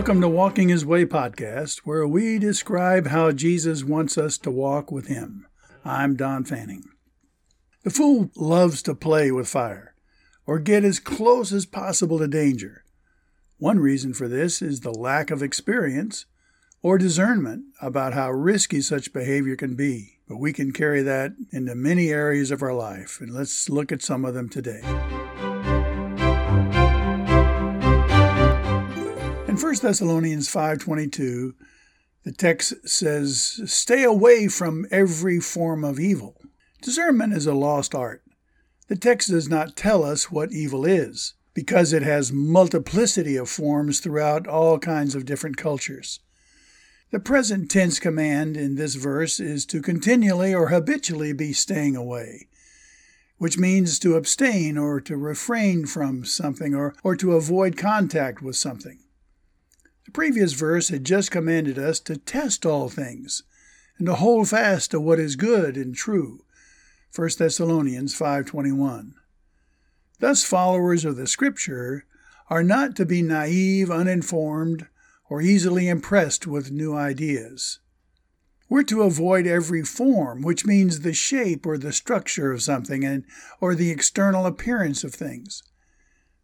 Welcome to Walking His Way podcast, where we describe how Jesus wants us to walk with Him. I'm Don Fanning. The fool loves to play with fire or get as close as possible to danger. One reason for this is the lack of experience or discernment about how risky such behavior can be. But we can carry that into many areas of our life, and let's look at some of them today. 1 Thessalonians 5:22, the text says, "Stay away from every form of evil." Discernment is a lost art. The text does not tell us what evil is, because it has multiplicity of forms throughout all kinds of different cultures. The present tense command in this verse is to continually or habitually be staying away, which means to abstain or to refrain from something or, or to avoid contact with something. The previous verse had just commanded us to test all things and to hold fast to what is good and true. 1 Thessalonians 5:21. Thus followers of the scripture are not to be naive, uninformed, or easily impressed with new ideas. We're to avoid every form, which means the shape or the structure of something and or the external appearance of things.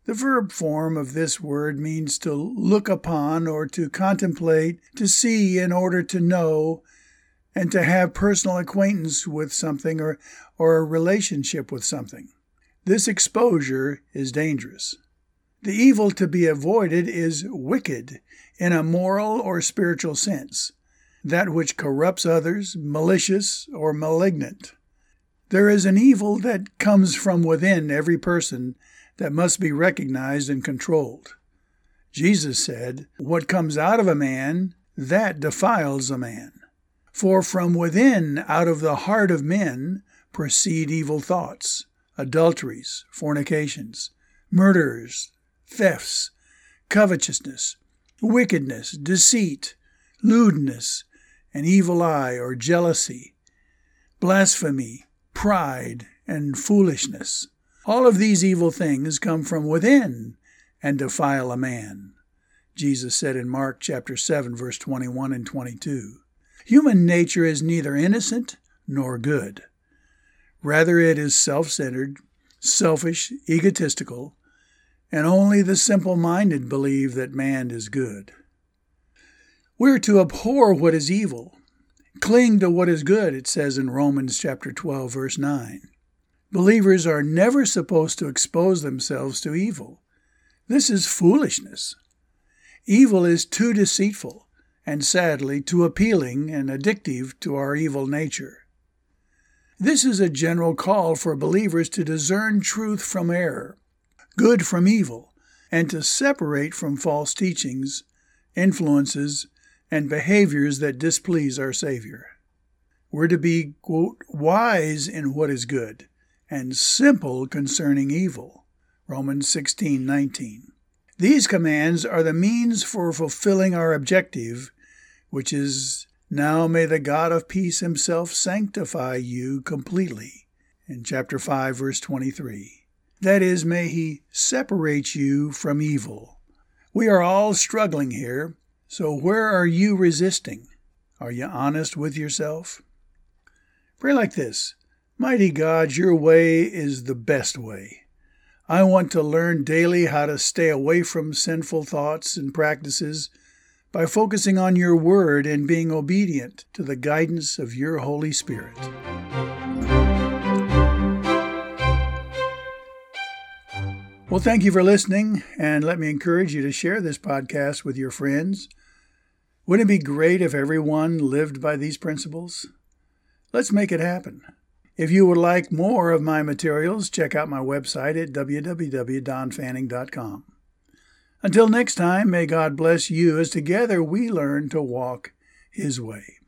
The verb form of this word means to look upon or to contemplate, to see in order to know, and to have personal acquaintance with something or, or a relationship with something. This exposure is dangerous. The evil to be avoided is wicked in a moral or spiritual sense, that which corrupts others, malicious or malignant. There is an evil that comes from within every person that must be recognized and controlled. Jesus said, What comes out of a man, that defiles a man. For from within, out of the heart of men, proceed evil thoughts, adulteries, fornications, murders, thefts, covetousness, wickedness, deceit, lewdness, an evil eye or jealousy, blasphemy, pride, and foolishness. All of these evil things come from within and defile a man. Jesus said in Mark chapter 7 verse 21 and 22. Human nature is neither innocent nor good. Rather it is self-centered, selfish, egotistical, and only the simple-minded believe that man is good. We're to abhor what is evil, cling to what is good, it says in Romans chapter 12 verse 9. Believers are never supposed to expose themselves to evil. This is foolishness. Evil is too deceitful and sadly too appealing and addictive to our evil nature. This is a general call for believers to discern truth from error, good from evil, and to separate from false teachings, influences, and behaviors that displease our Savior. We're to be, quote, wise in what is good and simple concerning evil. Romans 16:19. These commands are the means for fulfilling our objective, which is now may the God of peace himself sanctify you completely. In chapter 5 verse 23. That is, may he separate you from evil. We are all struggling here, so where are you resisting? Are you honest with yourself? Pray like this Mighty God, your way is the best way. I want to learn daily how to stay away from sinful thoughts and practices by focusing on your word and being obedient to the guidance of your Holy Spirit. Well, thank you for listening, and let me encourage you to share this podcast with your friends. Wouldn't it be great if everyone lived by these principles? Let's make it happen. If you would like more of my materials, check out my website at www.donfanning.com. Until next time, may God bless you as together we learn to walk His way.